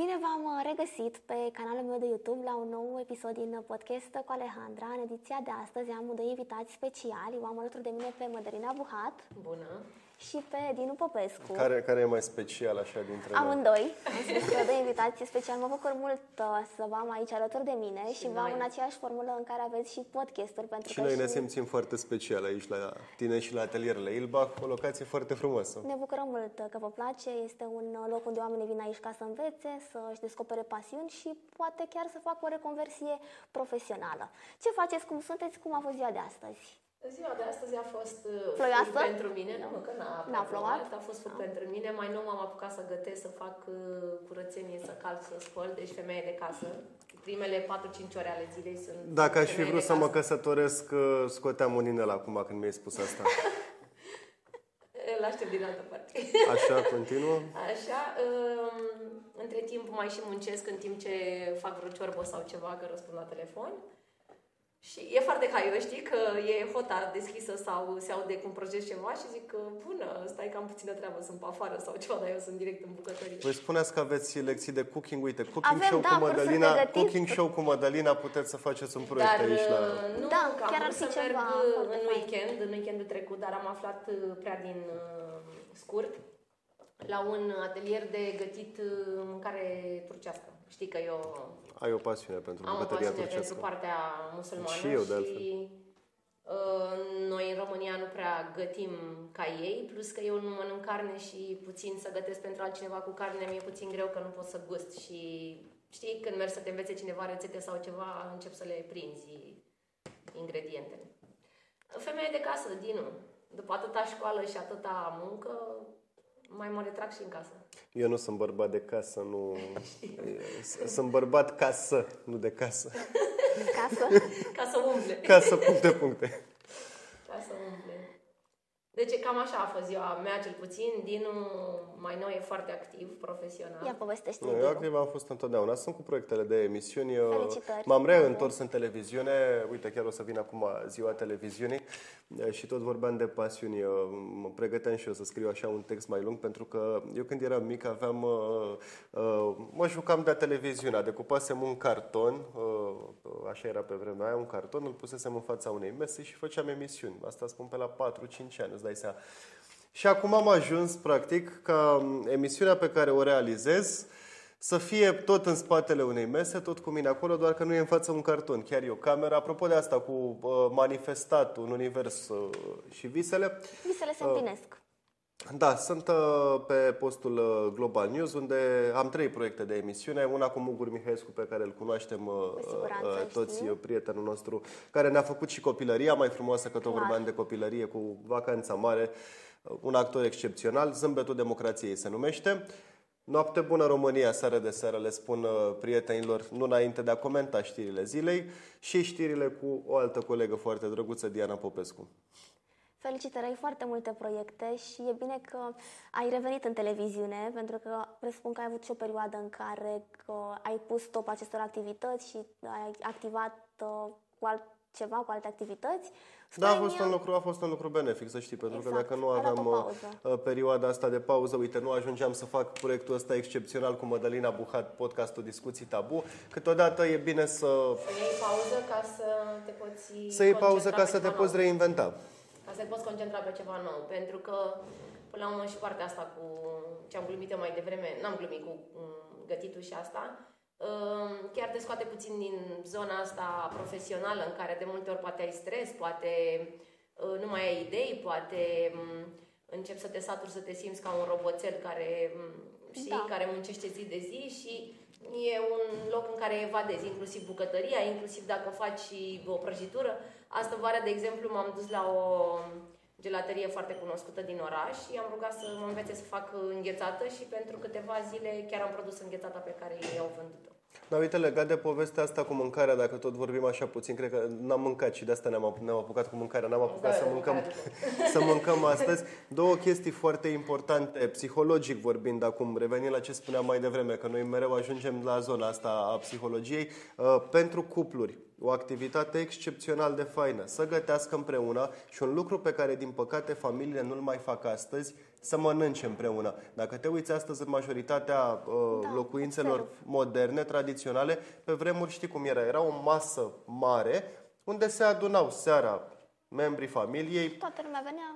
Bine v-am uh, regăsit pe canalul meu de YouTube la un nou episod din podcast cu Alejandra. În ediția de astăzi am doi invitați speciali. O am alături de mine pe Mădălina Buhat. Bună! Și pe Dinu Popescu. Care, care e mai special așa dintre noi? Amândoi. Am spus că de invitație special. Mă bucur mult uh, să vă am aici alături de mine și, și v-am în aceeași formulă în care aveți și podcasturi. Pentru și că noi și... ne simțim foarte special aici la tine și la atelierele Ilbach, o locație foarte frumoasă. Ne bucurăm mult că vă place. Este un loc unde oamenii vin aici ca să învețe, să-și descopere pasiuni și poate chiar să facă o reconversie profesională. Ce faceți? Cum sunteți? Cum a fost ziua de astăzi? Ziua de astăzi a fost uh, Ploioasă? pentru mine, nu, că n-a, n-a plouat. A fost furt pentru mine. Mai nou m-am apucat să gătesc, să fac uh, curățenie, să calc, să spăl, deci femeie de casă. Primele 4-5 ore ale zilei sunt Dacă aș fi vrut să mă căsătoresc, uh, scoteam un inel acum când mi-ai spus asta. Îl aștept din altă parte. Așa, continuă? Așa. Um, între timp mai și muncesc în timp ce fac vreo ciorbă sau ceva, că răspund la telefon. Și e foarte haios, știi, că e hota deschisă sau se aude cum prăjești ceva și zic că bună, stai că am puțină treabă, sunt pe afară sau ceva, dar eu sunt direct în bucătărie. Voi spuneați că aveți lecții de cooking, uite, cooking Avem, show da, cu Madalina, cooking show cu Madalina, puteți să faceți un proiect dar, aici la... Nu, da, încă, chiar ar fi să ceva merg în weekend, în weekendul trecut, dar am aflat uh, prea din uh, scurt la un atelier de gătit uh, mâncare turcească. Știi că eu ai o pasiune pentru Am o pasiune turcească. pentru partea musulmană și, eu, de și uh, noi în România nu prea gătim ca ei, plus că eu nu mănânc carne și puțin să gătesc pentru altcineva cu carne mi-e puțin greu că nu pot să gust și știi, când mergi să te învețe cineva rețete sau ceva, încep să le prinzi ingredientele. Femeie de casă, Dinu, după atâta școală și atâta muncă, mai mă retrag și în casă. Eu nu sunt bărbat de casă, nu... sunt bărbat casă, nu de casă. Casă? Ca să umble. Casă, puncte, puncte. Ca să umble. Deci cam așa a fost ziua mea cel puțin. Dinu mai nou e foarte activ, profesional. Ia povestește Eu activ am fost întotdeauna. Sunt cu proiectele de emisiuni. Felicitări. M-am reîntors în televiziune. Uite, chiar o să vin acum ziua televiziunii și tot vorbeam de pasiuni. Mă pregăteam și eu să scriu așa un text mai lung pentru că eu când eram mic aveam... Uh, uh, mă jucam de televiziunea. Decupasem un carton, uh, așa era pe vremea aia, un carton, îl pusesem în fața unei mese și făceam emisiuni. Asta spun pe la 4-5 ani, îți dai seama. Și acum am ajuns, practic, ca emisiunea pe care o realizez să fie tot în spatele unei mese, tot cu mine acolo, doar că nu e în față un carton, chiar eu. Camera, apropo de asta, cu uh, manifestat un univers uh, și visele. Visele se împlinesc. Uh, da, sunt uh, pe postul uh, Global News, unde am trei proiecte de emisiune. Una cu Mugur Mihaescu, pe care îl cunoaștem uh, uh, toți, știu. prietenul nostru, care ne-a făcut și copilăria mai frumoasă, că tot vorbeam de copilărie, cu vacanța mare. Uh, un actor excepțional, Zâmbetul Democrației se numește. Noapte bună România, seară de seară, le spun uh, prietenilor, nu înainte de a comenta știrile zilei și știrile cu o altă colegă foarte drăguță, Diana Popescu. Felicitări, ai foarte multe proiecte și e bine că ai revenit în televiziune, pentru că presupun că ai avut și o perioadă în care că ai pus stop acestor activități și ai activat uh, cu altceva, cu alte activități. Da, a fost, un lucru, a fost un lucru benefic, să știi, pentru exact. că dacă nu aveam uh, perioada asta de pauză, uite, nu ajungeam să fac proiectul ăsta excepțional cu Mădălina Buhat, podcastul Discuții Tabu, câteodată e bine să... Să iei pauză ca să te poți Să iei pauză ca să te poți nou. reinventa. Ca să te poți concentra pe ceva nou, pentru că până la urmă și partea asta cu ce am glumit mai devreme, n-am glumit cu mm, gătitul și asta, chiar te scoate puțin din zona asta profesională în care de multe ori poate ai stres, poate uh, nu mai ai idei, poate mm, începi să te saturi, să te simți ca un roboțel care, mm, știi, da. care muncește zi de zi și e un loc în care evadezi, inclusiv bucătăria, inclusiv dacă faci o prăjitură. Asta vară, de exemplu, m-am dus la o gelaterie foarte cunoscută din oraș și am rugat să mă învețe să fac înghețată și pentru câteva zile chiar am produs înghețata pe care ei au vândut-o. Da, uite, legat de povestea asta cu mâncarea, dacă tot vorbim așa puțin, cred că n-am mâncat și de asta ne-am, ne-am apucat cu mâncarea, n-am apucat da, să, mâncăm, să mâncăm astăzi. Două chestii foarte importante, psihologic vorbind acum, revenind la ce spuneam mai devreme, că noi mereu ajungem la zona asta a psihologiei, uh, pentru cupluri o activitate excepțional de faină, să gătească împreună și un lucru pe care, din păcate, familiile nu-l mai fac astăzi, să mănânce împreună. Dacă te uiți astăzi în majoritatea uh, Da, locuințelor observ. moderne, tradiționale, pe vremuri știi cum era. Era o masă mare unde se adunau seara membrii familiei, Toată lumea venea.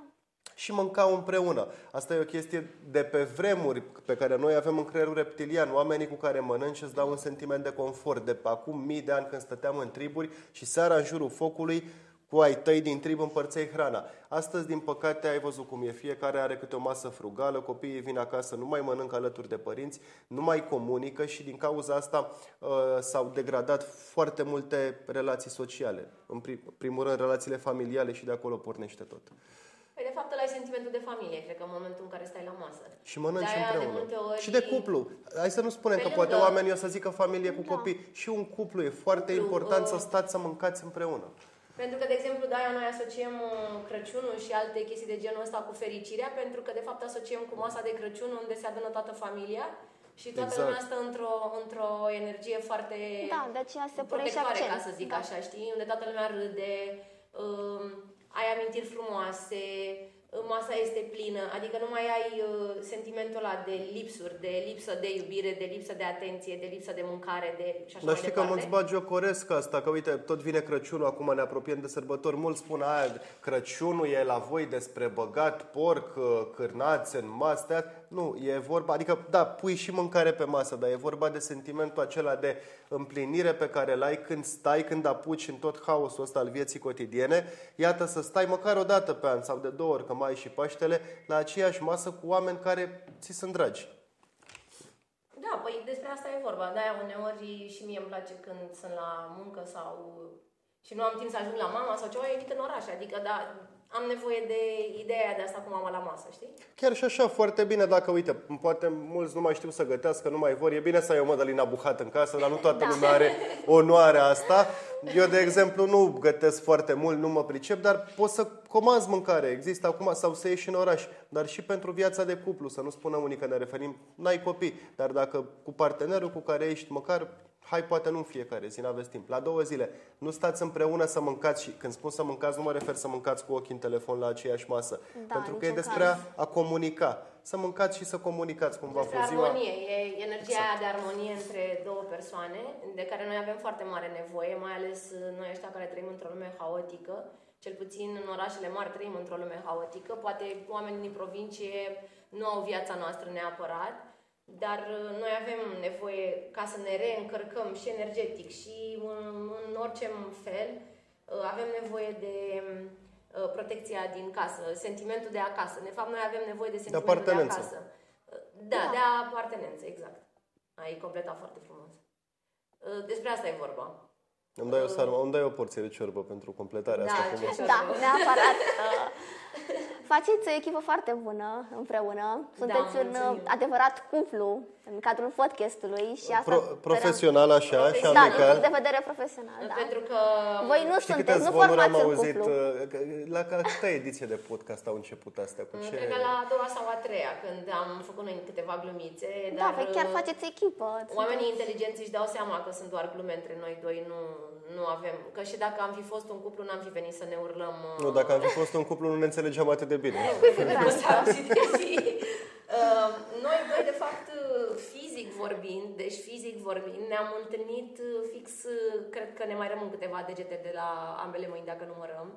și mâncau împreună. Asta e o chestie de pe vremuri pe care noi avem în creierul reptilian. Oamenii cu care mănânci îți dau un sentiment de confort. De pe acum mii de ani când stăteam în triburi și seara în jurul focului cu ai tăi din trib împărțeai hrana. Astăzi, din păcate, ai văzut cum e. Fiecare are câte o masă frugală, copiii vin acasă, nu mai mănâncă alături de părinți, nu mai comunică și din cauza asta uh, s-au degradat foarte multe relații sociale. În prim, primul rând, relațiile familiale și de acolo pornește tot. Păi, de fapt, ăla e sentimentul de familie, cred că în momentul în care stai la masă. Și mănânci De-aia, de împreună. multe ori- Și de cuplu. Hai să nu spunem Pe că lângă- poate oamenii o să zică familie cu Da. copii. Și un cuplu e foarte Cuplu, important uh, să stați să mâncați împreună. Pentru că, de exemplu, de-aia noi asociem uh, Crăciunul și alte chestii de genul ăsta cu fericirea, pentru că, de fapt, asociem cu masa de Crăciun unde se adună toată familia și toată Exact. lumea stă într-o, într-o energie foarte Da, de aceea se pune și protectoare, accent. ca să zic da. așa, știi? Unde toată lumea râde, um, ai amintiri frumoase, masa este plină, adică nu mai ai uh, sentimentul ăla de lipsuri, de lipsă de iubire, de lipsă de atenție, de lipsă de mâncare, de și așa Dar mai știi că departe. mulți bagiocoresc asta, că uite, tot vine Crăciunul, acum ne apropiem de sărbători, mulți spun aia, Crăciunul e la voi despre băgat porc, uh, cârnați în masă, nu, e vorba, adică da, pui și mâncare pe masă, dar e vorba de sentimentul acela de împlinire pe care îl ai când stai, când apuci în tot haosul ăsta al vieții cotidiene, iată să stai măcar o dată pe an sau de două ori, că mai ai și Paștele, la aceeași masă cu oameni care ți sunt dragi. Da, păi despre asta e vorba. De-aia uneori și mie îmi place când sunt la muncă sau și nu am timp să ajung la mama sau ceva, evit în oraș. Adică, da, am nevoie de ideea de asta cu mama la masă, știi? Chiar și așa, foarte bine dacă, uite, poate mulți nu mai știu să gătească, nu mai vor. E bine să ai o mădălina buhat în casă, dar nu toată Da. lumea are onoarea asta. Eu, de exemplu, nu gătesc foarte mult, nu mă pricep, dar pot să comanzi mâncare. Există acum, sau să ieși în oraș. Dar și pentru viața de cuplu, să nu spună unii că ne referim, n-ai copii. Dar dacă cu partenerul cu care ești, măcar hai poate nu în fiecare zi, n-aveți timp. La două zile, nu stați împreună să mâncați și când spun să mâncați, nu mă refer să mâncați cu ochii în telefon la aceeași masă. Da, pentru că e niciun despre caz. a, a comunica. Să mâncați și să comunicați cum v-a Despre fost ziua. armonie. E energia aia de armonie între două persoane, de care noi avem foarte mare nevoie, mai ales uh, noi ăștia care trăim într-o lume haotică. Cel puțin în orașele mari trăim într-o lume haotică. Poate oamenii din provincie nu au viața noastră neapărat, dar uh, noi avem nevoie ca să ne reîncărcăm și energetic și în, în orice fel. Uh, Avem nevoie de uh, protecția din casă, sentimentul de acasă. De fapt, noi avem nevoie de sentimentul de, apartenență. acasă. Da, Da. de apartenență, exact. Ai completat foarte frumos. Uh, Despre asta e vorba. Îmi dai, o sarmă, îmi dai o porție de ciorbă pentru completarea Da, asta ce frumos. știu. Da, neapărat. Uh, Faceți o echipă foarte bună împreună. Sunteți un uh, mulțumim. adevărat cuplu în cadrul podcastului și asta Pro, sperăm- profesional așa și Profesional. Da, din amical. punct de vedere profesional, da. Pentru că Voi nu Știi câte sunteți, nu zvonuri am formați un auzit? cuplu. uh, că- La ca- câte ediție de podcast au început astea? Cu ce? Cred că la a doua sau a treia, când am făcut noi câteva glumițe, Da, dar păi chiar uh, faceți echipă. oamenii inteligenți își dau seama că sunt doar glume între noi doi, nu, nu avem... Că și dacă am fi fost un cuplu, n-am fi venit să ne urlăm... uh, Nu, dacă am fi fost un cuplu, nu ne înțelegeam atât de bine. Asta am zis că fi. Uh, Noi doi, de fapt, uh, fizic vorbind, deci fizic vorbind, ne-am întâlnit uh, fix, uh, cred că ne mai rămân câteva degete de la ambele mâini, dacă numărăm.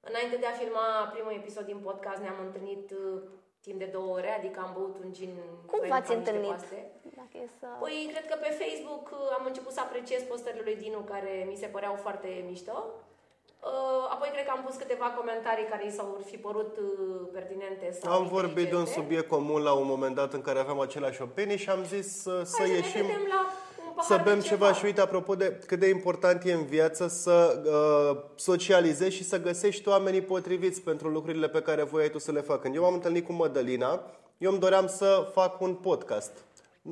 Înainte de a filma primul episod din podcast, ne-am întâlnit uh, timp de două ore, adică am băut un gin. Cum băiam v-ați cam niște întâlnit? paste. Dacă e să... Păi, cred că pe Facebook uh, am început să apreciez postările lui Dinu, care mi se păreau foarte mișto. Uh, Apoi cred că am pus câteva comentarii care i s-au fi părut uh, pertinente sau Am vorbit de un inteligente. subiect comun la un moment dat în care aveam aceleași opinii și am zis să, să Hai ieșim... să ne vedem la un pahar Să de bem ceva și uite, apropo de cât de important e în viață să uh, socializezi și să găsești oamenii potriviți pentru lucrurile pe care voiai tu să le faci. Când eu m-am întâlnit cu Mădălina, eu îmi doream să fac un podcast.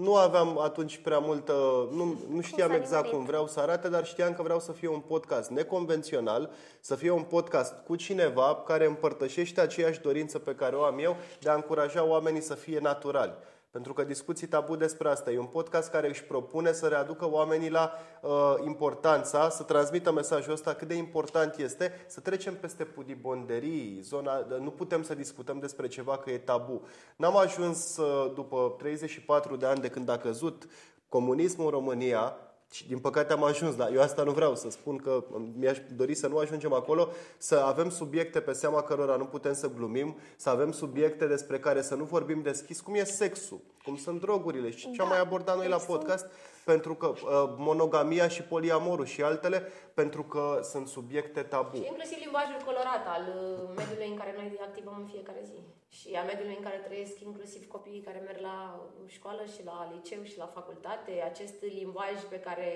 Nu aveam atunci prea multă, nu, nu știam s-a exact nimerit? cum vreau să arate, dar știam că vreau să fie un podcast neconvențional, să fie un podcast cu cineva care împărtășește aceeași dorință pe care o am eu de a încuraja oamenii să fie naturali. Pentru că discuții tabu despre asta. E un podcast care își propune să readucă oamenii la uh, importanța, să transmită mesajul ăsta cât de important este să trecem peste pudibonderii, zona, nu putem să discutăm despre ceva că e tabu. N-am ajuns uh, după 34 de ani de când a căzut comunismul în România, și din păcate am ajuns, dar eu asta nu vreau să spun că mi-aș dori să nu ajungem acolo, să avem subiecte pe seama cărora nu putem să glumim, să avem subiecte despre care să nu vorbim deschis, cum e sexul, cum sunt drogurile și ce am Da, mai abordat noi la sexul. podcast, pentru că uh, monogamia și poliamorul și altele, pentru că sunt subiecte tabu. Și inclusiv limbajul colorat al uh, mediului în care noi activăm în fiecare zi. Și a mediului în care trăiesc inclusiv copiii care merg la școală și la liceu și la facultate. Acest limbaj pe care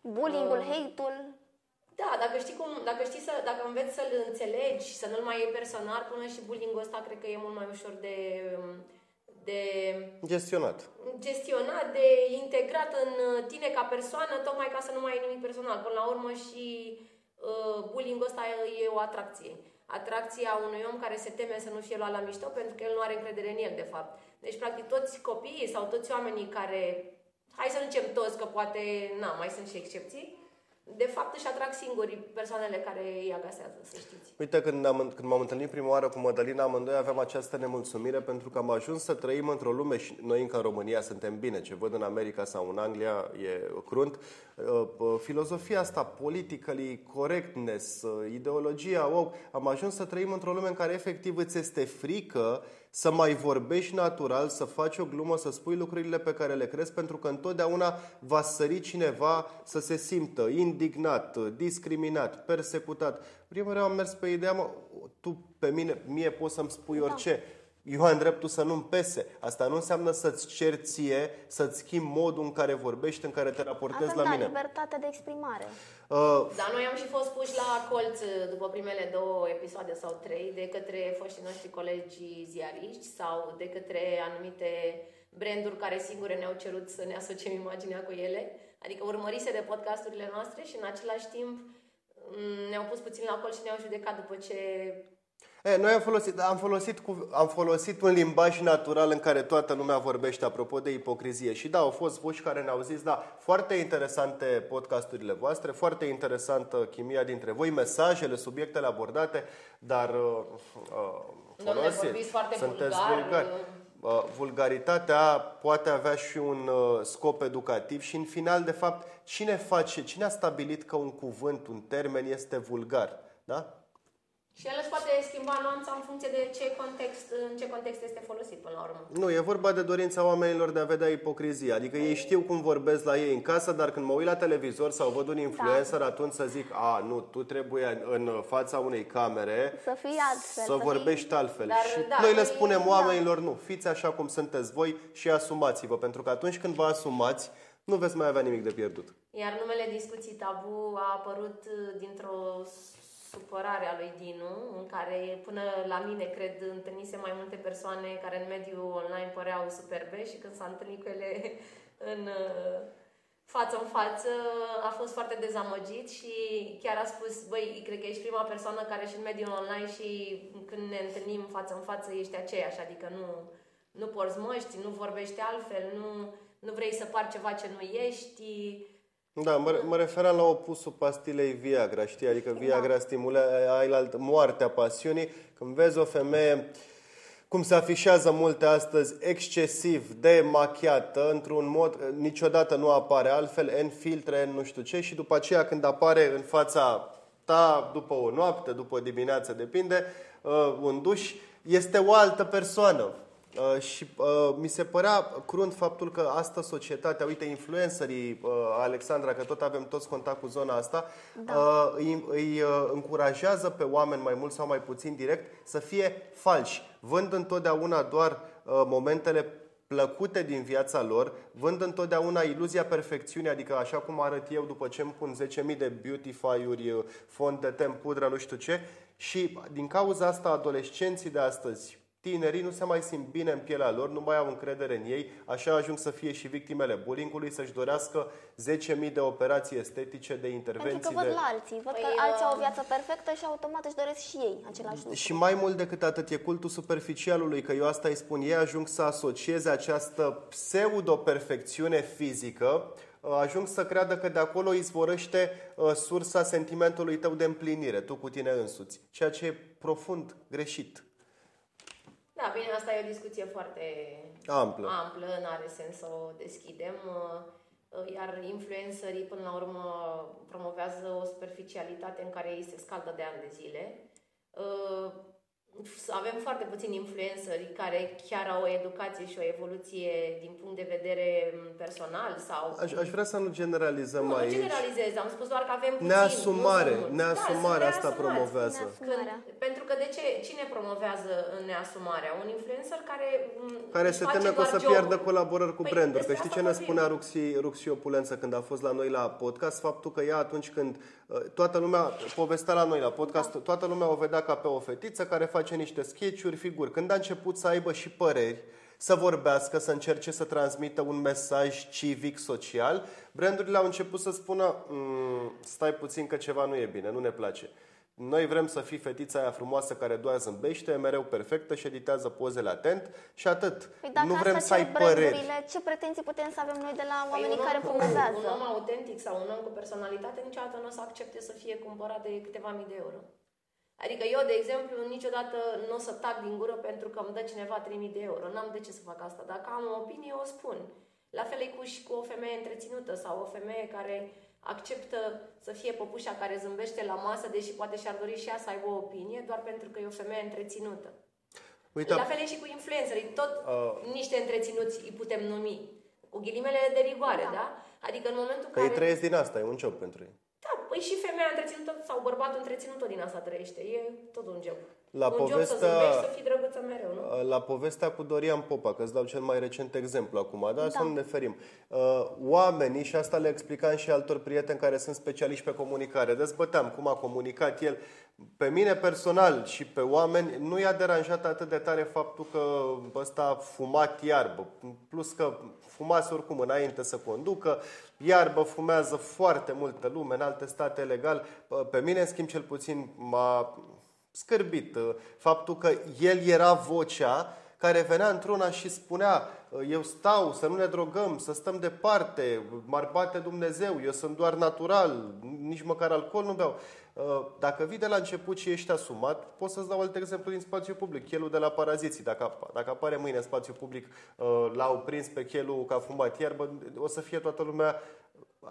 Bullying-ul, Uh. hate-ul, Da, dacă știi cum, dacă știi să, dacă înveți să-l înțelegi și să nu-l mai iei personal, până și bullying-ul ăsta cred că e mult mai ușor de, de Gestionat. gestionat, de integrat în tine ca persoană, tocmai ca să nu mai ai nimic personal. Până la urmă și uh, bullying-ul ăsta e o atracție. Atracția unui om care se teme să nu fie luat la mișto pentru că el nu are încredere în el, de fapt. Deci, practic, toți copiii sau toți oamenii care, hai să nu zicem toți, că poate, na, mai sunt și excepții, de fapt își atrag singuri persoanele care îi agasează, să știți. Uite, când, am, când m-am întâlnit prima oară cu Mădălina, amândoi aveam această nemulțumire pentru că am ajuns să trăim într-o lume și noi încă în România suntem bine, ce văd în America sau în Anglia e crunt. Uh, uh, Filozofia asta, politically correctness, uh, ideologia, wow, am ajuns să trăim într-o lume în care efectiv îți este frică să mai vorbești natural, să faci o glumă, să spui lucrurile pe care le crezi, pentru că întotdeauna va sări cineva să se simtă indignat, discriminat, persecutat. Prima oară am mers pe ideea, mă, tu pe mine, mie poți să-mi spui orice. Eu am dreptul să nu-mi pese. Asta nu înseamnă să-ți cer ție, să-ți schimbi modul în care vorbești, în care te raportezi asta la da, mine. libertatea de exprimare. Uh, Dar noi am și fost puși la colț uh, după primele două episoade sau trei de către foștii noștri colegi ziariști sau de către anumite branduri care singure ne-au cerut să ne asociem imaginea cu ele. Adică urmărise de podcasturile noastre și în același timp m, ne-au pus puțin la colț și ne-au judecat după ce E, noi am folosit, am, folosit cu, am folosit un limbaj natural în care toată lumea vorbește, apropo de ipocrizie. Și da, au fost voci care ne-au zis, da, foarte interesante podcasturile voastre, foarte interesantă chimia dintre voi, mesajele, subiectele abordate, dar uh, uh, Domnule, folosiți, vorbiți foarte sunteți vulgar, vulgari. Uh, vulgaritatea poate avea și un uh, scop educativ și în final, de fapt, cine face, cine a stabilit că un cuvânt, un termen este vulgar? Da? Și el își poate schimba nuanța în funcție de ce context, în ce context este folosit până la urmă. Nu, e vorba de dorința oamenilor de a vedea ipocrizie. Adică ei știu cum vorbesc la ei în casă, dar când mă uit la televizor sau văd un influencer, atunci să zic, a, nu, tu trebuie în fața unei camere Să fii altfel, să să fii- vorbești altfel. Dar, și da, noi le noi- spunem da. oamenilor, nu, fiți așa cum sunteți voi și asumați-vă, pentru că atunci când vă asumați, nu veți mai avea nimic de pierdut. Iar numele Discuții Tabu a apărut uh, dintr-o supărare a lui Dinu, în care până la mine, cred, întâlnise mai multe persoane care în mediul online păreau superbe și când s-a întâlnit cu ele în uh, față în față, a fost foarte dezamăgit și chiar a spus, băi, cred că ești prima persoană care și în mediul online și când ne întâlnim față în față ești aceeași, adică nu, nu porți măști, nu vorbești altfel, nu, nu vrei să pari ceva ce nu ești, Da, mă, mă referam la opusul pastilei Viagra, știi? Adică Viagra stimulează ai la alt- moartea pasiunii. Când vezi o femeie cum se afișează multe astăzi, excesiv de machiată, într-un mod, niciodată nu apare altfel, în filtre, în nu știu ce, și după aceea când apare în fața ta, după o noapte, după o dimineață, depinde, uh, un duș, este o altă persoană. Uh, și uh, mi se părea crunt faptul că asta societatea, uite, influencerii, uh, Alexandra, că tot avem toți contact cu zona asta, uh, îi, îi uh, încurajează pe oameni mai mult sau mai puțin direct să fie falși. Vând întotdeauna doar uh, momentele plăcute din viața lor, vând întotdeauna iluzia perfecțiunii, adică așa cum arăt eu după ce îmi pun 10.000 de beautify-uri, uh, fond de tem, pudră, nu știu ce, și din cauza asta adolescenții de astăzi, tinerii nu se mai simt bine în pielea lor, nu mai au încredere în ei, așa ajung să fie și victimele bullyingului, să-și dorească 10.000 de operații estetice, de intervenții. Pentru că văd de... la alții, văd Păi, că alții au o uh, viață perfectă și automat își doresc și ei același lucru. Și mai mult decât atât, e cultul superficialului, că eu asta îi spun, ei ajung să asocieze această pseudo-perfecțiune fizică, uh, ajung să creadă că de acolo izvorăște uh, sursa sentimentului tău de împlinire, tu cu tine însuți, ceea ce e profund greșit. Da, bine, asta e o discuție foarte Amplă. amplă n-are sens să o deschidem. uh, Iar influencerii, până la urmă, promovează o superficialitate în care ei se scaldă de ani de zile. Uh, Avem foarte puțini influenceri care chiar au o educație și o evoluție din punct de vedere m, personal sau... Aș, aș vrea să nu generalizăm nu, nu aici. generalizez, am spus doar că avem puțini, Neasumare, nu sunt mulți. neasumare Da, asta sunt promovează. neasumați. Neasumarea. Când, pentru că de ce? Cine promovează neasumarea? Un influencer care m, Care își se face teme că o doar să job-uri. piardă colaborări cu Păi, branduri. Că despre știi asta ce ne vorbim. spunea Ruxi, Ruxi Opulență când a fost la noi la podcast? Faptul că ea atunci când uh, toată lumea povestea la noi la podcast, toată lumea o vedea ca pe o fetiță care face niște sketch-uri, figuri. Când a început să aibă și păreri, să vorbească, să încerce să transmită un mesaj civic, social, brandurile au început să spună "Mm, stai puțin că ceva nu e bine, nu ne place. Noi vrem să fii fetița aia frumoasă care doar zâmbește, e mereu perfectă și editează pozele atent și atât. Păi dacă nu vrem asta să ai cer păreri. brandurile, ce pretenții putem să avem noi de la oamenii Păi un care om cu- promovează? Un om autentic sau un om cu personalitate niciodată nu o să accepte să fie cumpărat de câteva mii de euro. Adică eu, de exemplu, niciodată nu o să tac din gură pentru că îmi dă cineva 3000 de euro. N-am de ce să fac asta. Dacă am o opinie, o spun. La fel e cu și cu o femeie întreținută sau o femeie care acceptă să fie păpușa care zâmbește la masă, deși poate și-ar dori și ea să aibă o opinie, doar pentru că e o femeie întreținută. Uite, La fel e și cu influencerii, tot Uh. niște întreținuți îi putem numi. Cu ghilimele de rigoare, da? da? Adică în momentul în că ei care... trăiesc din asta, e un job pentru ei. Da, păi și femeia întreținută sau bărbatul întreținut tot din asta trăiește. E tot un job. La un job să povestea- zâmbești, să fii drăguță mereu, nu? La povestea cu Dorian Popa, că îți dau cel mai recent exemplu acum, dar Da. să nu ne ferim. Uh, Oamenii, și asta le explicam și altor prieteni care sunt specialiști pe comunicare, dezbăteam cum a comunicat el. Pe mine personal și pe oameni nu i-a deranjat atât de tare faptul că ăsta a fumat iarbă. Plus că fumase oricum înainte să conducă, iarbă fumează foarte multă lume în alte state legal. Pe mine, în schimb, cel puțin m-a scârbit uh, faptul că el era vocea care venea într-una și spunea uh, eu stau, să nu ne drogăm, să stăm departe, m-ar bate Dumnezeu, eu sunt doar natural, nici măcar alcool nu beau. Uh, Dacă vii de la început și ești asumat, pot să-ți dau alt exemplu din spațiu public, chelul de la paraziții. Dacă, ap- dacă apare mâine în spațiu public, uh, l-au prins pe chelul că a fumat iarbă, o să fie toată lumea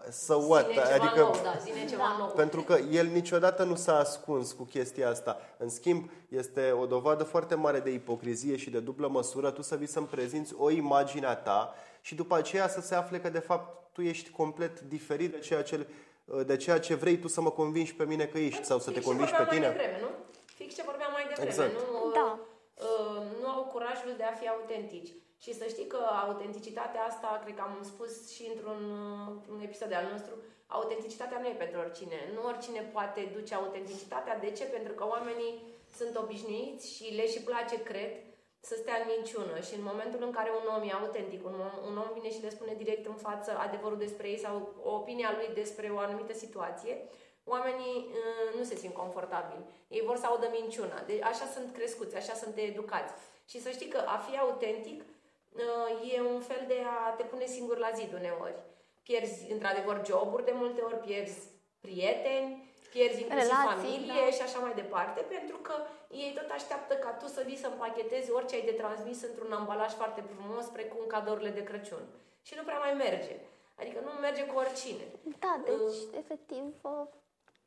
să what? Zine ceva Adică nou, da, zine ceva nou. pentru că el niciodată nu s-a ascuns cu chestia asta. În schimb, este o dovadă foarte mare de ipocrizie și de dublă măsură tu să vii să-mi prezinți o imagine a ta și după aceea să se afle că de fapt tu ești complet diferit de ceea ce, de ceea ce vrei tu să mă convingi pe mine că ești sau să te Fix convingi ce pe vorbeam tine. Mai devreme, nu? Fix ce vorbeam mai devreme, Exact. nu? Da. Uh, nu au curajul de a fi autentici. Și să știi că autenticitatea asta, cred că am spus și într-un uh, un episod al nostru, autenticitatea nu e pentru oricine. Nu oricine poate duce autenticitatea. De ce? Pentru că oamenii sunt obișnuiți și le și place, cred, să stea în minciună. Și în momentul în care un om e autentic, un om, un om vine și le spune direct în față adevărul despre ei sau o opinia lui despre o anumită situație, oamenii uh, nu se simt confortabili. Ei vor să audă minciuna. De, așa sunt crescuți, așa sunt educați. Și să știi că a fi autentic uh, e un fel de a te pune singur la zid uneori. Pierzi, într-adevăr, joburi de multe ori, pierzi prieteni, pierzi inclusiv Relații, familie da. și așa mai departe, pentru că ei tot așteaptă ca tu să vii să împachetezi orice ai de transmis într-un ambalaj foarte frumos, precum cadourile de Crăciun. Și nu prea mai merge. Adică nu merge cu oricine. Da, deci, efectiv, uh,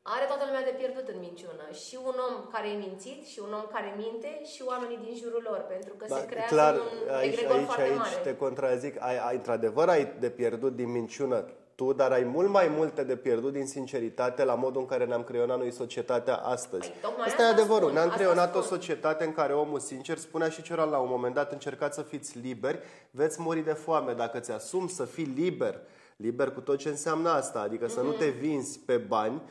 Are toată lumea de pierdut în minciună. Și un om care e mințit, și un om care minte, și oamenii din jurul lor. Pentru că se creează clar, un aici, egregor aici, foarte aici mare. te contrazic. Ai, ai, într-adevăr ai de pierdut din minciună tu, dar ai mult mai multe de pierdut din sinceritate la modul în care ne-am creionat noi societatea astăzi. Păi, tocmai asta e asta adevărul. spun, Ne-am asta creionat o spun. societate în care omul sincer spunea și celălalt la un moment dat, încercați să fiți liberi, veți muri de foame. Dacă ți asumi să fii liber, liber cu tot ce înseamnă asta, adică să nu Mhm. te vinzi pe bani uh,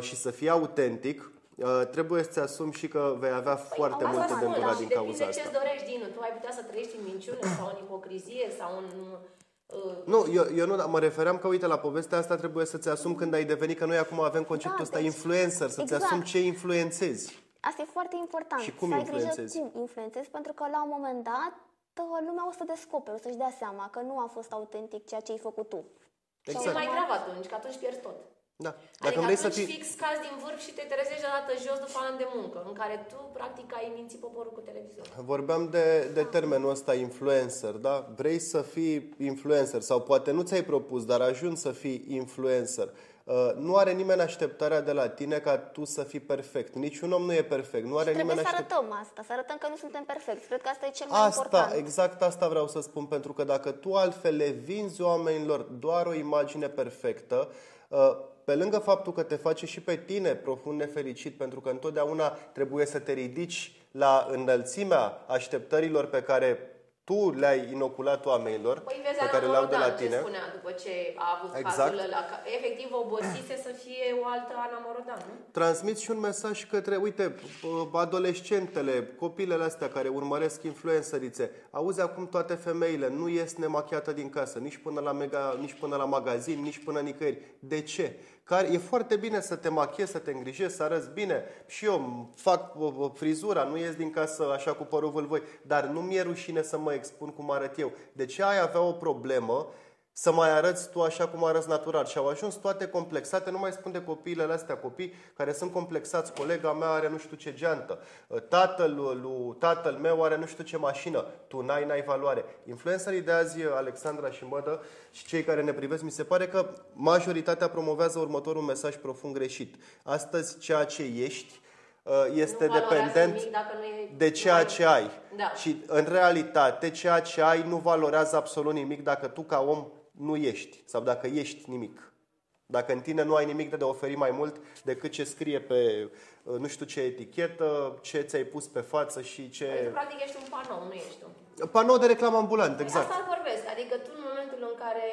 și să fii autentic, uh, trebuie să-ți asumi și că vei avea foarte Păi, Asta multe de spun, îndurat dar din și cauza depinde asta. ce-ți dorești, Dinu. Tu ai putea să trăiești în minciună sau în ipocrizie sau în... Uh, Nu, eu, eu nu, mă refeream că, uite, la povestea asta trebuie să-ți asumi când ai devenit, că noi acum avem conceptul Da, ăsta deci, influencer, să-ți exact. asumi ce influențezi. Asta e foarte important. Și cum să ai influențezi? grijă cum influențezi, pentru că la un moment dat lumea o să descopere, o să-și dea seama că nu a fost autentic ceea ce ai făcut tu. Exact. Și e mai grav atunci, că atunci pierzi tot. Da. Dacă adică vrei să atunci fii... fix cazi din vârf și te trezești odată jos după ani de muncă, în care tu, practic, ai mințit poporul cu televizor. Vorbeam de, de termenul ăsta influencer, da? Vrei să fii influencer sau poate nu ți-ai propus, dar ajungi să fii influencer. Uh, nu are nimeni așteptarea de la tine ca tu să fii perfect. Niciun om nu e perfect. Nu are Trebuie nimeni să așteptarea. arătăm asta, să arătăm că nu suntem perfecți. Cred că asta e cel mai Asta, important. exact asta vreau să spun, pentru că dacă tu altfel le vinzi oamenilor doar o imagine perfectă, uh, pe lângă faptul că te face și pe tine profund nefericit, pentru că întotdeauna trebuie să te ridici la înălțimea așteptărilor pe care tu le-ai inoculat oamenilor, Păi vezi, pe Ana care le-au de la Morodan ce tine. spunea după ce a avut Exact. cazul ăla, că efectiv obosise să fie o altă Ana Morodan, nu? Transmiți și un mesaj către, uite, adolescentele, copilele astea care urmăresc influențărițe. Auzi acum toate femeile, nu ies nemachiată din casă, nici până la, mega, nici până la magazin, nici până nicăieri. De ce? Care, e foarte bine să te machiezi, să te îngrijești, să arăți bine. Și eu fac uh, uh, frizura, nu ies din casă așa cu părul vâlvoi, dar nu mi-e rușine să mă expun cum arăt eu. De ce ai avea o problemă să mai arăți tu așa cum arăți natural. Și au ajuns toate complexate, nu mai spun de copiile astea, copii care sunt complexați. Colega mea are nu știu ce geantă, tatăl, lui, tatăl meu are nu știu ce mașină, tu n-ai, n-ai valoare. Influencerii de azi, Alexandra și Mădă, și cei care ne privesc, mi se pare că majoritatea promovează următorul mesaj profund greșit. Astăzi, ceea ce ești, este Nu valorează dependent nimic dacă nu e- de nu ceea ai- ce ai. Da. Și în realitate, ceea ce ai nu valorează absolut nimic dacă tu ca om nu ești sau dacă ești nimic. Dacă în tine nu ai nimic de, de oferit mai mult decât ce scrie pe uh, nu știu ce etichetă, ce ți-ai pus pe față și Păi tu, ce... practic ești un panou, nu ești tu. Panou de reclamă ambulant, Păi exact. Asta vorbesc. Adică tu în momentul în care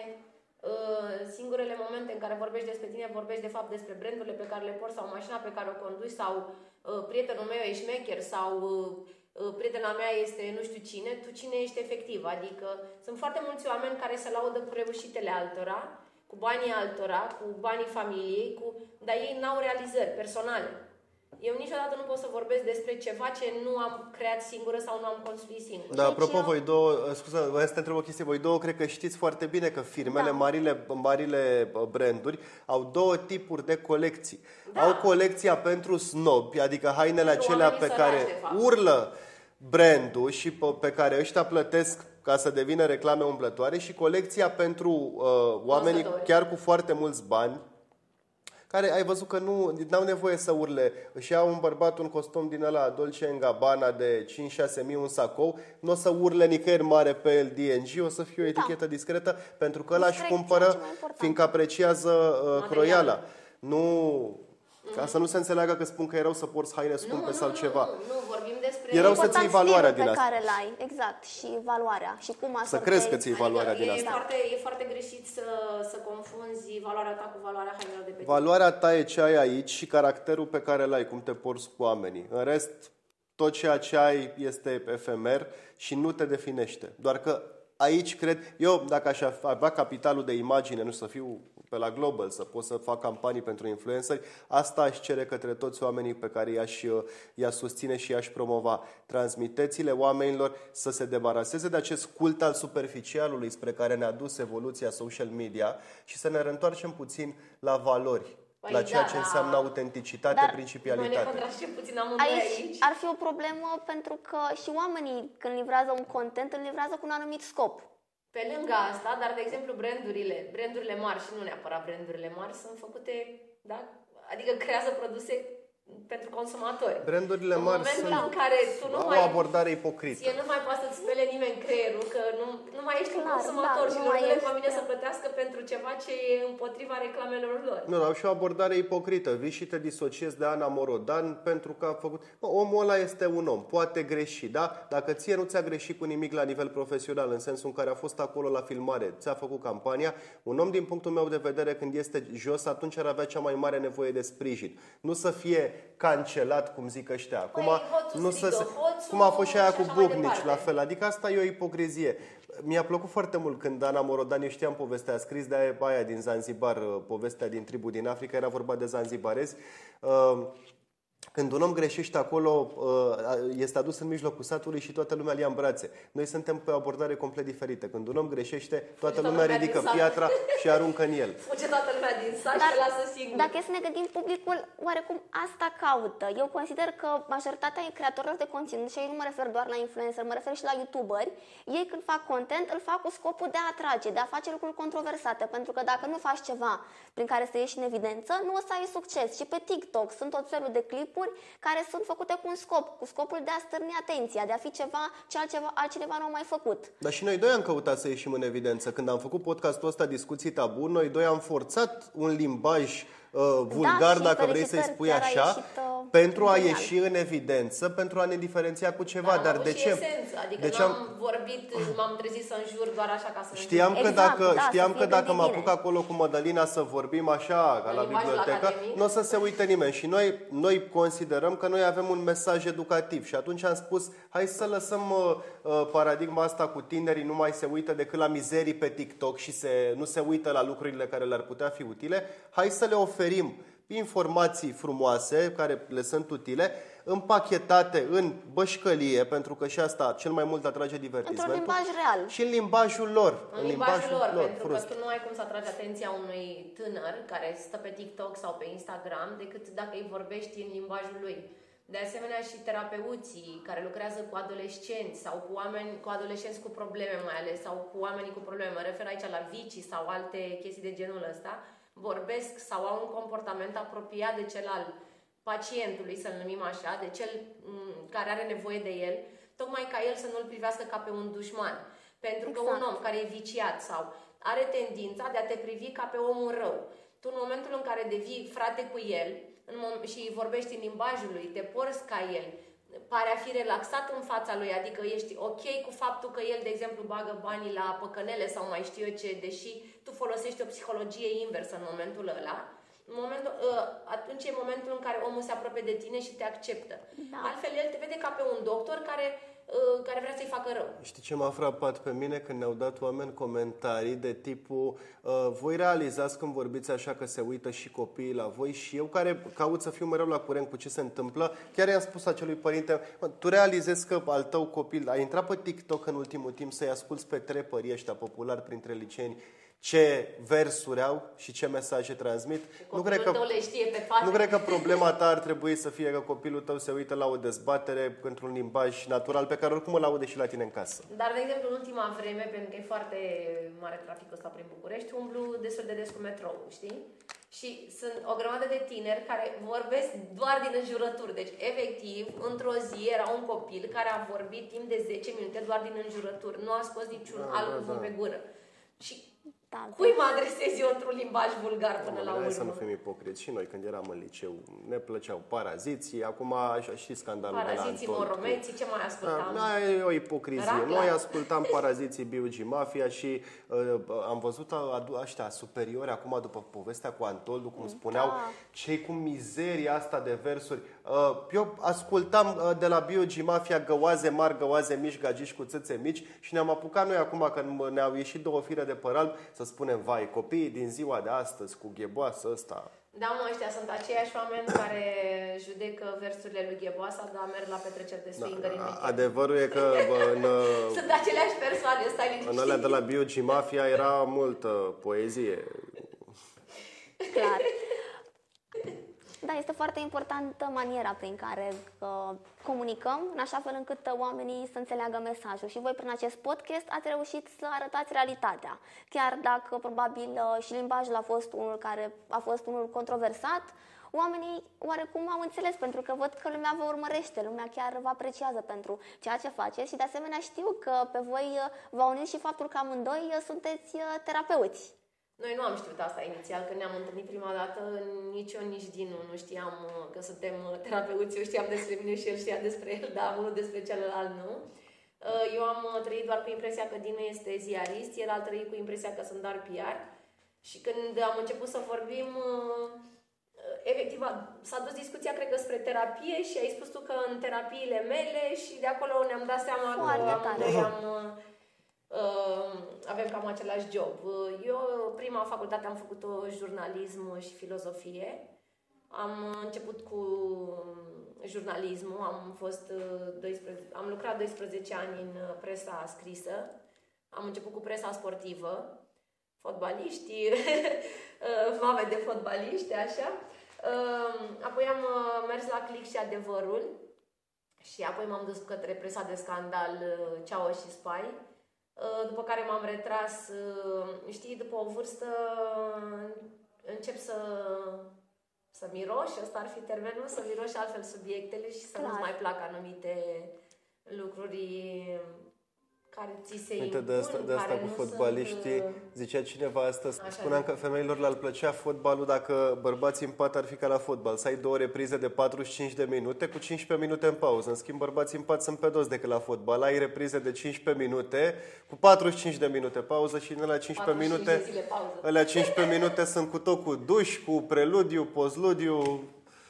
uh, singurele momente în care vorbești despre tine, vorbești de fapt despre brandurile pe care le porți sau mașina pe care o conduci sau uh, prietenul meu e șmecher sau uh, uh, prietena mea este nu știu cine, tu cine ești efectiv. Adică sunt foarte mulți oameni care se laudă cu reușitele altora, cu banii altora, cu banii familiei, cu... dar ei n-au realizări personale. Eu niciodată nu pot să vorbesc despre ceva ce nu am creat singură sau nu am construit singură. Da, Deci apropo, eu- voi două, uh, scuze, voiam să te întreb o chestie, voi două cred că știți foarte bine că firmele, Da. marile, marile uh, branduri, au două tipuri de colecții. Da. Au colecția pentru snobi, adică hainele Pentru acelea oamenii pe săraci, care de fapt. urlă brandul și pe, pe care ăștia plătesc ca să devină reclame umblătoare și colecția pentru uh, oamenii Cunoscători. chiar cu foarte mulți bani, care ai văzut că nu au nevoie să urle. Își iau un bărbat un costum din ăla Dolce Gabbana de 5-6 mii, un sacou, nu o să urle nicăieri mare pe el DNG, o să fie o etichetă discretă, pentru că ăla își Discreție, cumpără, cel mai important. fiindcă apreciază uh, Materialul. croiala. Nu... Ca să nu se înțeleagă că spun că e rău să porți haine nu, scumpe nu, sau nu, ceva. Nu, nu, vorbim despre... E rău să Important ții valoarea stilul din pe asta. care l-ai, exact, și valoarea și cum Să asortezi. crezi că ții valoarea din e, asta. Foarte, e foarte greșit să, să confunzi valoarea ta cu valoarea hainelor de pe tine. Valoarea ta e ce ai aici și caracterul pe care l-ai, cum te porți cu oamenii. În rest, tot ceea ce ai este efemer și nu te definește. Doar că aici cred, eu dacă aș avea capitalul de imagine, nu să fiu pe la Global, să pot să fac campanii pentru influenceri, asta aș cere către toți oamenii pe care i-aș, i-aș susține și i-aș promova. Transmiteți-le oamenilor să se debaraseze de acest cult al superficialului spre care ne-a dus evoluția social media și să ne reîntoarcem puțin la valori, Păi la ceea da, ce da. înseamnă autenticitate, Dar Noi ne principialitate. contraștem puțin amândoi aici. Aici ar fi o problemă pentru că și oamenii când livrează un content, îl livrează cu un anumit scop. Pe lângă asta, dar de exemplu brandurile, brandurile mari și nu neapărat brandurile mari sunt făcute, da? Adică creează produse pentru consumatori. Brandurile în mari momentul sunt în care tu nu au mai o abordare ipocrită. Ție nu mai poate să-ți spele nimeni creierul, că nu, nu mai ești un Clar, consumator da, și nu nu mai le ești, convine da. să plătească pentru ceva ce e împotriva reclamelor lor. Nu, au și o abordare ipocrită. Vii și te disociezi de Ana Morodan pentru că a făcut... Bă, omul ăla este un om, poate greși, da? Dacă ție nu ți-a greșit cu nimic la nivel profesional, în sensul în care a fost acolo la filmare, ți-a făcut campania, un om din punctul meu de vedere când este jos, atunci ar avea cea mai mare nevoie de sprijin. Nu să fie cancelat, cum zic ăștia. Acum, Păi, hoțul strigă, se, hoțul cum a fost și aia și cu așa mai Bucnici, departe. la fel. Adică asta e o ipocrizie. Mi-a plăcut foarte mult când Ana Morodan, eu știam povestea, a scris de aia, aia din Zanzibar, uh, povestea din tribu din Africa, era vorba de zanzibarezi. Uh, când un om greșește acolo, uh, este adus în mijlocul satului și toată lumea îl ia în brațe. Noi suntem pe o abordare complet diferită. Când un om greșește, toată toată lumea lumea ridică din sat. piatra și aruncă în el. Fuge toată lumea din sat și Dar îl lasă singur. dacă e să ne gândim, publicul oarecum asta caută. Eu consider că majoritatea creatorilor de conținut, și aici nu mă refer doar la influencer, mă refer și la youtuberi, ei când fac content, îl fac cu scopul de a atrage, de a face lucruri controversate, pentru că dacă nu faci ceva prin care să ieși în evidență, nu o să ai succes. Și pe TikTok sunt tot felul de clipuri care sunt făcute cu un scop, cu scopul de a stârni atenția, de a fi ceva ce altceva, altcineva nu a mai făcut. Dar și noi doi am căutat să ieșim în evidență. Când am făcut podcastul ăsta Discuții Tabu, noi doi am forțat un limbaj uh, vulgar, și dacă vrei să-i felicitări, spui chiar a așa, ieșit, uh, pentru a genial. ieși în evidență, pentru a ne diferenția cu ceva. Da, Dar am de avut ce? Și esență, adică de ce n-am am... vorbit, m-am trezit să înjur doar așa ca să Știam că Exact, dacă, da, știam să că fie dacă mă gândit apuc bine. acolo cu Mădălina să vorbim așa, ca la limbajul bibliotecă, academic? nu o să se uite nimeni. Și noi, noi considerăm că noi avem un mesaj educativ. Și atunci am spus, hai să lăsăm uh, uh, paradigma asta cu tinerii, nu mai se uită decât la mizerii pe TikTok și se, nu se uită la lucrurile care le-ar putea fi utile. Hai să le oferim informații frumoase, care le sunt utile, împachetate în bășcălie, pentru că și asta cel mai mult atrage Într-un divertismentul. limbaj real. Și în limbajul lor. În limbajul lor, pentru frust. că tu nu ai cum să atragi atenția unui tânăr care stă pe TikTok sau pe Instagram decât dacă îi vorbești în limbajul lui. De asemenea și terapeuții care lucrează cu adolescenți sau cu oameni cu adolescenți cu probleme mai ales sau cu oamenii cu probleme, mă refer aici la vicii sau alte chestii de genul ăsta, vorbesc sau au un comportament apropiat de cel al pacientului, să-l numim așa, de cel m, care are nevoie de el, tocmai ca el să nu-l privească ca pe un dușman. Pentru că un Exact. om care e viciat sau are tendința de a te privi ca pe omul rău. Tu în momentul în care devii frate cu el în mom- și vorbești în limbajul lui, te porți ca el, pare a fi relaxat în fața lui, adică ești ok cu faptul că el, de exemplu, bagă banii la păcănele sau mai știu eu ce, deși tu folosești o psihologie inversă în momentul ăla, în momentul, ă, atunci e momentul în care omul se apropie de tine și te acceptă. Da. Altfel, el te vede ca pe un doctor care, ă, care vrea să-i facă rău. Știi ce m-a frapat pe mine când ne-au dat oameni comentarii de tipul uh, voi realizați când vorbiți așa că se uită și copiii la voi și eu care caut să fiu mereu la curent cu ce se întâmplă, chiar i-am spus acelui părinte, mă, tu realizezi că al tău copil a intrat pe TikTok în ultimul timp să-i asculți pe trepării ăștia populari printre liceeni ce versuri au și ce mesaje transmit. Nu cred, că, Copilul tău le știe pe față. nu cred că problema ta ar trebui să fie că copilul tău se uită la o dezbatere într-un limbaj natural pe care oricum îl aude și la tine în casă. Dar, de exemplu, în ultima vreme, pentru că e foarte mare traficul ăsta prin București, umblu destul de des cu metrou, știi? Și sunt o grămadă de tineri care vorbesc doar din înjurături. Deci, efectiv, într-o zi era un copil care a vorbit timp de 10 minute doar din înjurături. Nu a scos niciun Da, alt da, cuvânt da. pe gură. Și Da, cui mă adresez eu într-un limbaj vulgar până la Hai să nu urmă? fim ipocriți. Și noi, când eram în liceu, ne plăceau paraziții. Acum, așa, și scandalul Paraziții, de la Anton. cu- moromeții, ce mai ascultam? Da, e o ipocrizie. Racla. Noi ascultam paraziții Biugi Mafia și uh, am văzut adu- ăștia superiori acum după povestea cu Antoldu, cum spuneau, Da. cei cu mizeria asta de versuri. Uh, eu ascultam uh, de la Biugi Mafia găoaze mari, găoaze mici, gagici cu țâțe mici și ne-am apucat noi acum când ne-au ieșit două fire de păral să spunem, vai, copiii din ziua de astăzi cu gheboasă ăsta. Da, mă, ăștia sunt aceiași oameni care judecă versurile lui Gheboasa, dar merg la petreceri de swingeri în A- weekend. Adevărul e că bă, în, uh, Sunt aceleași persoane, stai liniștit. în alea de la Biugi Mafia era multă poezie. clar. Da, este foarte importantă maniera prin care uh, comunicăm, în așa fel încât uh, oamenii să înțeleagă mesajul. Și voi, prin acest podcast, ați reușit să arătați realitatea. Chiar dacă, probabil, uh, și limbajul a fost unul care a fost unul controversat, oamenii oarecum au înțeles, pentru că văd că lumea vă urmărește, lumea chiar vă apreciază pentru ceea ce faceți și, de asemenea, știu că pe voi uh, v-a unit și faptul că amândoi uh, sunteți uh, terapeuți. Noi nu am știut asta inițial, când ne-am întâlnit prima dată, nici eu, nici Dinu nu știam uh, că suntem uh, terapeuți, eu știam despre mine și el știa despre el, dar unul despre celălalt nu. Uh, Eu am uh, trăit doar cu impresia că Dinu este ziarist, el a trăit cu impresia că sunt doar PR și când am început să vorbim, uh, uh, efectiv a- s-a dus discuția, cred că, spre terapie și ai spus tu că în terapiile mele și de acolo ne-am dat seama Foarte că tare. amândoi am, uh, avem cam același job. Eu, prima facultate, am făcut-o jurnalism și filozofie. Am început cu jurnalismul, am fost uh, 12, am lucrat 12 ani în uh, presa scrisă. Am început cu presa sportivă, fotbaliști, uh, mame de fotbaliști, așa. Uh, Apoi am uh, mers la Click și Adevărul și apoi m-am dus către presa de scandal uh, Ceau și Spai. Uh, După care m-am retras, uh, știi, după o vârstă uh, încep să să miroși, ăsta ar fi termenul, să miroși altfel subiectele și să Clar. nu-ți mai plac anumite lucruri care ți se Uite, impun, de asta, de asta care cu nu fotbaliștii, Sunt, uh, zicea cineva astăzi, Așa spuneam da. că femeilor le-ar plăcea fotbalul dacă bărbații în pat ar fi ca la fotbal, să ai două reprize de 45 de minute cu 15 minute în pauză. În schimb, bărbații în pat sunt pe dos decât la fotbal. Ai reprize de 15 minute cu 45 de minute pauză și în alea 15 45 minute, de zile pauză. alea 15 minute sunt cu tot cu duș, cu preludiu, postludiu,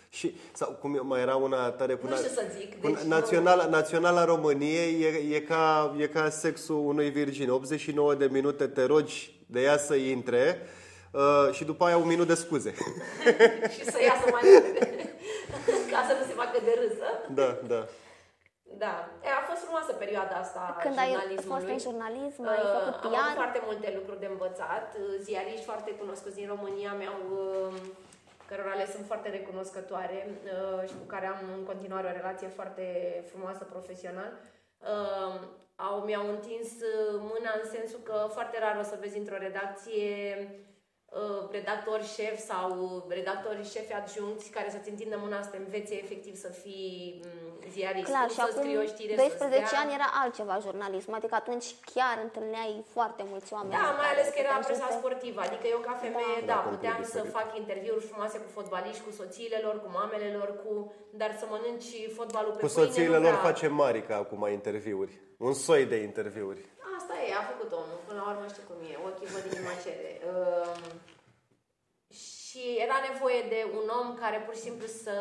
și, sau cum mai era una tare cu, Nu na- știu să zic, cu deci naționala, naționala României e, e, ca, e ca sexul unui virgin. 89 de minute te rogi de ea să intre uh, și după aia un minut de scuze. și să iasă mai repede, ca să nu se facă de râsă. da, da. Da, e, a fost frumoasă perioada asta a Când ai jurnalismului. fost în jurnalism, ai Uh, făcut Am avut PR. foarte multe lucruri de învățat. Uh, Ziariști foarte cunoscuți din România mi-au uh, cărora le sunt foarte recunoscătoare uh, și cu care am în continuare o relație foarte frumoasă profesional. Uh, au, mi-au întins uh, mâna în sensul că foarte rar o să vezi într-o redacție uh, redactori șef sau redactori șefi adjuncți care să-ți întindă mâna să te învețe efectiv să fii mm, ziarist, Clar, cum și să acum scrii o știre, 12 să-ți dea... ani era altceva jurnalism, adică atunci chiar întâlneai foarte mulți oameni. Da, mai care ales că era puteau presa să- sportivă, adică eu ca femeie, Da. da, Da, puteam complet să diferit. fac interviuri frumoase cu fotbaliști, cu soțiile lor, cu mamele lor, cu... dar să mănânci fotbalul pe Cu pâine, soțiile nu lor prea- face Marica acum interviuri. Un soi de interviuri. Asta e, a făcut omul, până la urmă știu cum e, ochii văd inima cere. Um, și era nevoie de un om care pur și simplu să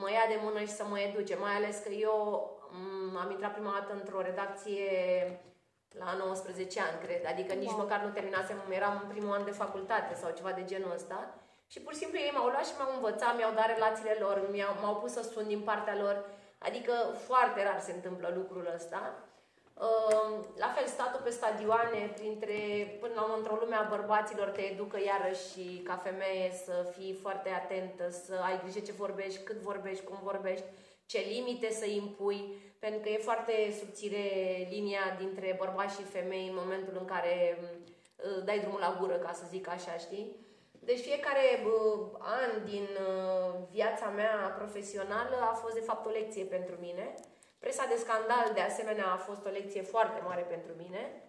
mă ia de mână și să mă educe, mai ales că eu m, am intrat prima dată într-o redacție la 19 ani, cred, adică nici Wow. măcar nu terminasem, eram în primul an de facultate sau ceva de genul ăsta. Și pur și simplu ei m-au luat și m-au învățat, mi-au dat relațiile lor, mi-au, m-au pus să sun din partea lor. Adică foarte rar se întâmplă lucrul ăsta. Uh, La fel, statul pe stadioane, printre, până la urmă, într-o lume a bărbaților, te educă iarăși și ca femeie să fii foarte atentă, să ai grijă ce vorbești, cât vorbești, cum vorbești, ce limite să impui, pentru că e foarte subțire linia dintre bărbați și femei în momentul în care uh, dai drumul la gură, ca să zic așa, știi? Deci fiecare uh, an din uh, viața mea profesională a fost de fapt o lecție pentru mine. Presa de scandal, de asemenea, a fost o lecție foarte mare pentru mine.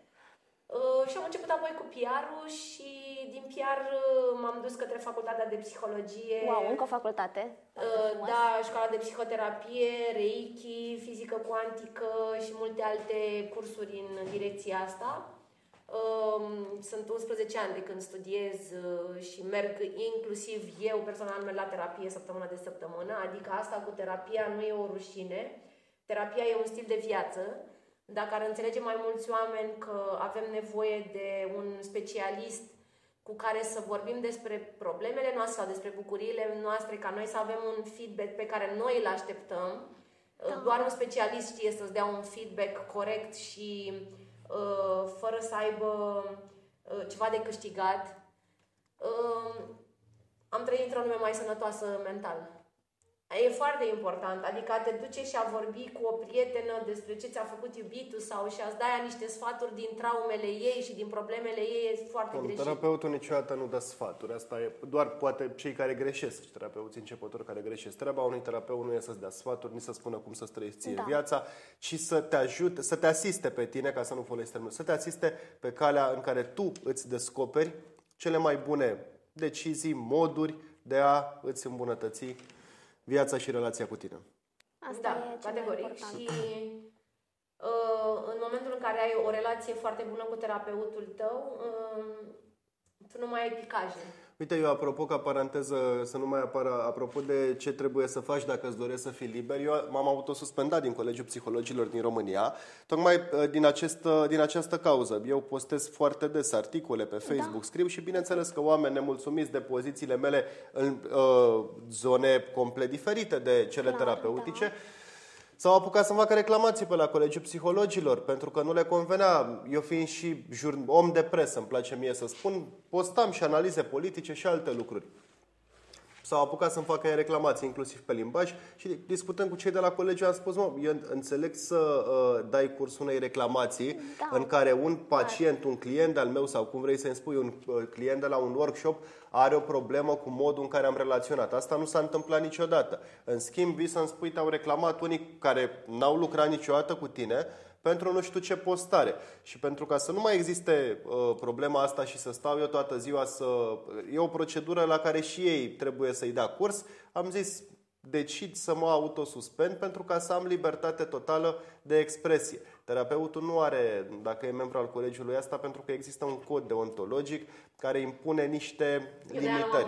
Uh, și am început apoi cu PR-ul și din PR uh, m-am dus către facultatea de psihologie. Wow, încă o facultate. Foarte Uh, frumos. Da, școala de psihoterapie, reiki, fizică cuantică și multe alte cursuri în direcția asta. Um, Sunt 11 ani de când studiez uh, și merg inclusiv eu personal merg la terapie săptămână de săptămână, adică asta cu terapia nu e o rușine. Terapia e un stil de viață. Dacă ar înțelege mai mulți oameni că avem nevoie de un specialist cu care să vorbim despre problemele noastre sau despre bucuriile noastre, ca noi să avem un feedback pe care noi îl așteptăm. Da. Doar un specialist știe să-ți dea un feedback corect și uh, fără să aibă uh, ceva de câștigat. Uh, am trăit într-o lume mai sănătoasă mental. E foarte important, adică a te duce și a vorbi cu o prietenă despre ce ți-a făcut iubitul sau și a-ți da ea niște sfaturi din traumele ei și din problemele ei e foarte Bun, greșit. terapeutul niciodată nu dă sfaturi. Asta e doar poate cei care greșesc, terapeuții începători care greșesc. Treaba unui terapeut nu e să-ți dea sfaturi, nici să spună cum să trăiești ție Da. viața, ci să te ajute, să te asiste pe tine, ca să nu folosesc termenul, să te asiste pe calea în care tu îți descoperi cele mai bune decizii, moduri de a îți îmbunătăți viața și relația cu tine. Asta da, e cel mai categoric. important. Și uh, în momentul în care ai o relație foarte bună cu terapeutul tău, uh, tu nu mai ai picaje. Uite, eu apropo, ca paranteză, să nu mai apară, apropo de ce trebuie să faci dacă îți dorești să fii liber, eu m-am autosuspendat din Colegiul Psihologilor din România, tocmai uh, din, acest, uh, din această cauză. Eu postez foarte des articole pe Facebook, da. scriu și bineînțeles că oameni nemulțumiți de pozițiile mele în uh, zone complet diferite de cele Clar, terapeutice, da S-au apucat să facă reclamații pe la Colegiul Psihologilor, pentru că nu le convenea. Eu fiind și om de presă, îmi place mie să spun, postam și analize politice și alte lucruri s-au apucat să-mi facă reclamații, inclusiv pe limbaj și discutând cu cei de la colegiu am spus, mă, eu înțeleg să uh, dai curs unei reclamații da. în care un pacient, un client al meu sau cum vrei să-mi spui, un uh, client de la un workshop are o problemă cu modul în care am relaționat. Asta nu s-a întâmplat niciodată. În schimb, vii să-mi spui, te-au reclamat unii care n-au lucrat niciodată cu tine, pentru nu știu ce postare. Și pentru ca să nu mai existe uh, problema asta și să stau eu toată ziua să... E o procedură la care și ei trebuie să-i dea curs. Am zis, decid să mă autosuspend pentru ca să am libertate totală de expresie. Terapeutul nu are, dacă e membru al colegiului asta, pentru că există un cod deontologic care impune niște eu limitări.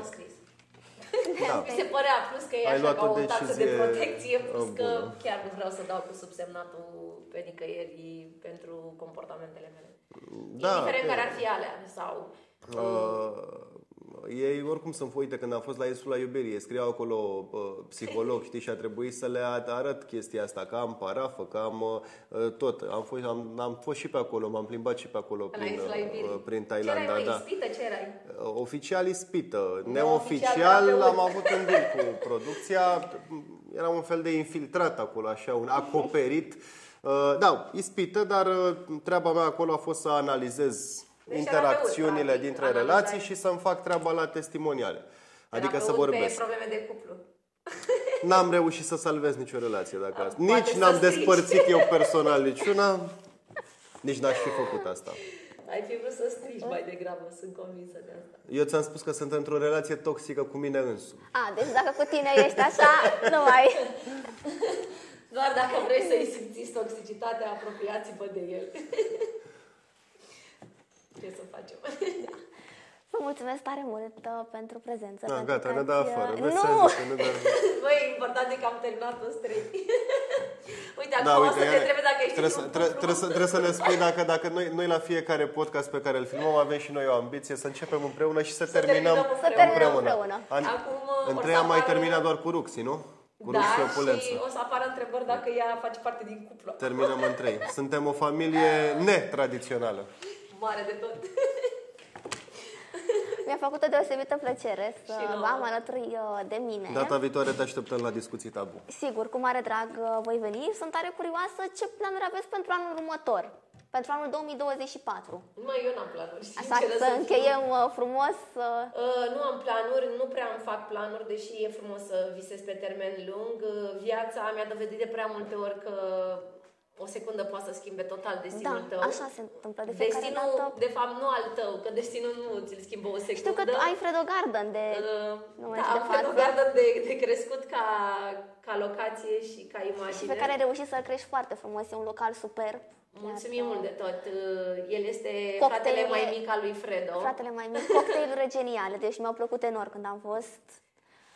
Da. Mi se părea, plus că e Ai așa ca o, o taxă de protecție, plus că bună. chiar nu vreau să dau cu subsemnatul pe nicăieri pentru comportamentele mele. Da, Indiferent care ar fi alea sau... Uh, ei oricum sunt foite când am fost la insula Iubirii, scriau acolo uh, psiholog, știi, și a trebuit să le arăt chestia asta, că am parafă, că am uh, tot. Am fost, am, am fost și pe acolo, m-am plimbat și pe acolo prin, uh, prin Thailanda. Ce erai, da. ispită? Ce erai? Uh, oficial ispită. Neoficial am avut un deal cu producția. Era un fel de infiltrat acolo, așa, un acoperit. Uh, da, ispită, dar uh, treaba mea acolo a fost să analizez deci interacțiunile dintre analizai. relații și să-mi fac treaba la testimoniale. Adică să vorbesc. Pe probleme de cuplu. N-am reușit să salvez nicio relație dacă asta. Nici n-am despărțit eu personal niciuna, nici n-aș fi făcut asta. Ai fi vrut să strici mai degrabă, sunt convinsă de asta. Eu ți-am spus că sunt într-o relație toxică cu mine însumi. A, deci dacă cu tine ești așa, nu mai... Doar dacă vrei să-i simțiți toxicitatea, apropiați-vă de el. Ce să facem? Vă mulțumesc tare mult uh, pentru prezență. Da, pentru gata, ne da afară. Uh, nu! Băi, important e că am terminat în trei. uite, da, acum uite, o să te întrebe dacă ești trebuie, trebuie, trebuie, să, trebuie să ne spui dacă, dacă noi, noi la fiecare podcast pe care îl filmăm avem și noi o ambiție să începem împreună și să, să terminăm, terminăm împreună. Să terminăm împreună. An, Acum, în trei am mai terminat doar cu Ruxi, nu? Cu da, și, și o să apară întrebări dacă ea face parte din cuplă. Terminăm în trei. Suntem o familie netradițională. Mare de tot. Mi-a făcut o deosebită plăcere să vă am alături uh, de mine. Data viitoare te așteptăm la discuții tabu. Sigur, cu mare drag uh, voi veni. Sunt tare curioasă ce planuri aveți pentru anul următor. Pentru anul 2024. Mă, eu n-am planuri. Așa să încheiem uh, frumos. Uh, nu am planuri, nu prea îmi fac planuri, deși e frumos să visez pe termen lung. Viața mi-a dovedit de prea multe ori că o secundă poate să schimbe total destinul da, tău. așa se întâmplă de Destinul, dată. de fapt, nu al tău, că destinul nu ți-l schimbă o secundă. Știu că ai Fredo Garden de uh, Da, am Fredo Garden de, de crescut ca, ca locație și ca imagine. Și pe care ai reușit să-l crești foarte frumos. E un local super. Mulțumim mult de tot. Uh, el este fratele mai mic al lui Fredo. Fratele mai mic. Cocktailurile geniale. Deci mi-au plăcut enorm când am fost.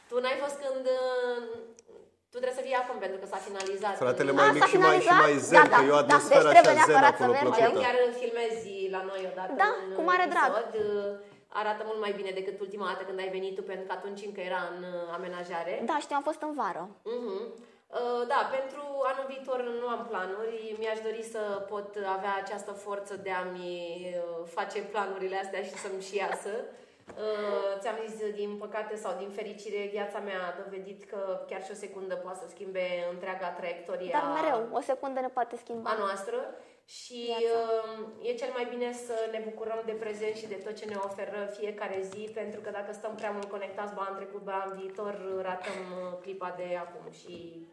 Tu n-ai fost când uh, tu trebuie să fii acum pentru că s-a finalizat. Fratele mai mic și mai, și mai zen, da, că e o atmosferă da, deci așa zen acolo plăcută. Chiar filmezi la noi odată Da, cu mare drag. Arată mult mai bine decât ultima dată când ai venit tu, pentru că atunci încă era în uh, amenajare. Da, știu, am fost în vară. Uh-huh. Da, pentru anul viitor nu am planuri. Mi-aș dori să pot avea această forță de a-mi uh, face planurile astea și să-mi și iasă. Uh, ți-am zis, din păcate sau din fericire, viața mea a dovedit că chiar și o secundă poate să schimbe întreaga traiectorie Dar mereu, o secundă ne poate schimba. A noastră. Și uh, e cel mai bine să ne bucurăm de prezent și de tot ce ne oferă fiecare zi, pentru că dacă stăm prea mult conectați ba în trecut, ba în viitor, ratăm uh, clipa de acum și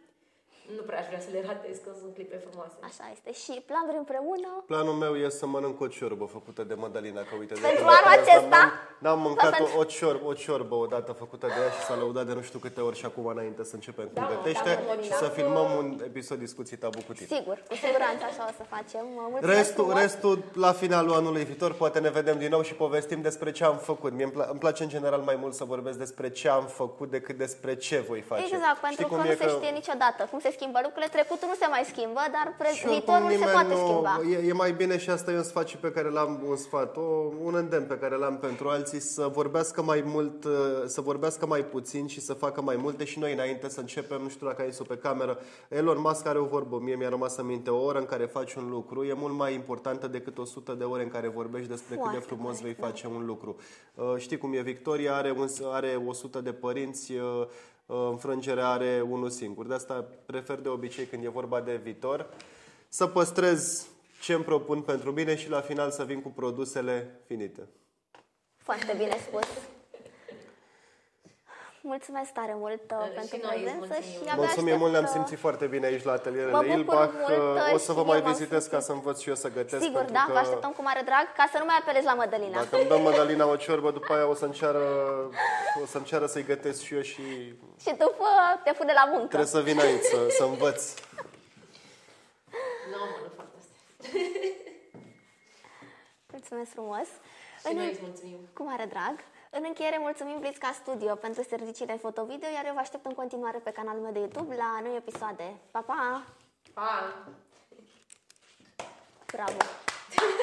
nu prea aș vrea să le ratez, că sunt clipe frumoase. Așa este. Și planuri împreună? Planul meu e să mănânc o ciorbă făcută de Madalina, că uite... de Pentru când anul asta acesta? N-am, n-am mâncat pentru- o, o, ciorbă, o ciorbă odată făcută de ea și s-a lăudat de nu știu câte ori și acum înainte să începem cum Da, mă, gătește da, mă, și da. să filmăm un episod discuții tabu cu tine. Sigur, cu siguranță așa o să facem. Mulțumesc Restul, frumos. restul, la finalul anului viitor, poate ne vedem din nou și povestim despre ce am făcut. Mie îmi, pla- îmi place în general mai mult să vorbesc despre ce am făcut decât despre ce voi face. Exact, pentru Știi că cum nu e se știe niciodată cum se schimbă lucrurile. Trecutul nu se mai schimbă, dar pre- Și oricum viitorul se nimeni poate nu- schimba. E, e mai bine și asta e un sfat și pe care l-am un sfat, o, un îndemn pe care l-am pentru alții să vorbească mai mult, uh, să vorbească mai puțin și să facă mai multe și noi înainte să începem, nu știu dacă ai zis pe cameră, Elon Musk are o vorbă, mie mi-a rămas în minte, o oră în care faci un lucru e mult mai importantă decât 100 de ore în care vorbești despre cât Foarte de frumos corect, vei da. face un lucru. Uh, Știi cum e, Victoria are, un, are 100 de părinți, uh, uh, înfrângerea are unul singur. De asta prefer de obicei când e vorba de viitor să păstrez ce îmi propun pentru mine și la final să vin cu produsele finite. Foarte bine spus. Mulțumesc tare mult uh, Și pentru noi îți prezență mulțumim. și abia Mulțumim aștept, mult, ne-am uh, simțit foarte bine aici la Mă atelierele bucur Ilbach. mult, Uh, O să și vă mai eu m-am vizitez ca simțit. să învăț și eu să gătesc. Sigur, pentru da, că vă așteptăm cu mare drag ca să nu mai apelezi la Mădălina. Dacă îmi dă Madalina o ciorbă, după aia o să-mi ceară, o să-mi ceară să-i gătesc și eu și Și după te pune la muncă. trebuie să vin aici să, să învăț. Nu, mă, nu fac asta. Mulțumesc frumos. Și În- noi îți mulțumim. Cu mare drag. În încheiere, mulțumim Blitzca Studio pentru serviciile fotovideo, iar eu vă aștept în continuare pe canalul meu de YouTube la noi episoade. Pa, pa! Pa! Bravo!